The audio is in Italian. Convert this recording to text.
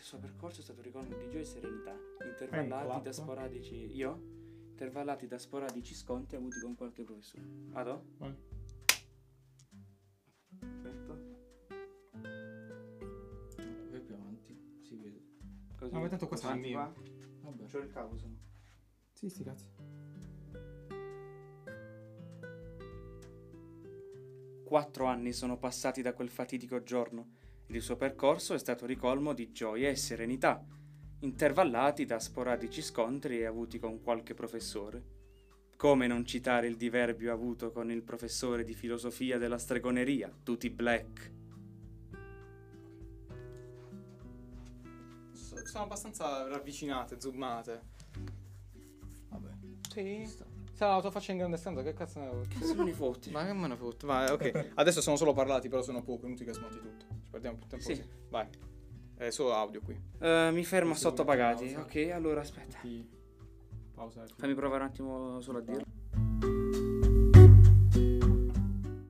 suo percorso è stato ricolmo di gioia e serenità, intervallati clap. da sporadici... Io? Intervallati da sporadici scontri avuti con qualche professore. Vado? Vai. Aspetta. Vai più avanti, si vede. Così. No, ma tanto il Avanti mio. qua. Vabbè. C'ho il cavo, sono. Sì, sti cazzi. Quattro anni sono passati da quel fatidico giorno il suo percorso è stato ricolmo di gioia e serenità, intervallati da sporadici scontri avuti con qualche professore. Come non citare il diverbio avuto con il professore di filosofia della stregoneria, Tutti Black? So- sono abbastanza ravvicinate, zoomate. Vabbè. Sì. Se la tua faccia in grande stanza, che cazzo ne ho? Che se me ne fotti? Ma che me ne foto? Vai, ok. Adesso sono solo parlati, però sono poco, inutile che smonti tutto. Ci perdiamo più tempo Sì. così. Vai. È solo audio qui. Eh, mi fermo a sottopagati. pausa. Ok, allora aspetta. Ti- Pausa. Fammi provare un attimo solo a dirlo.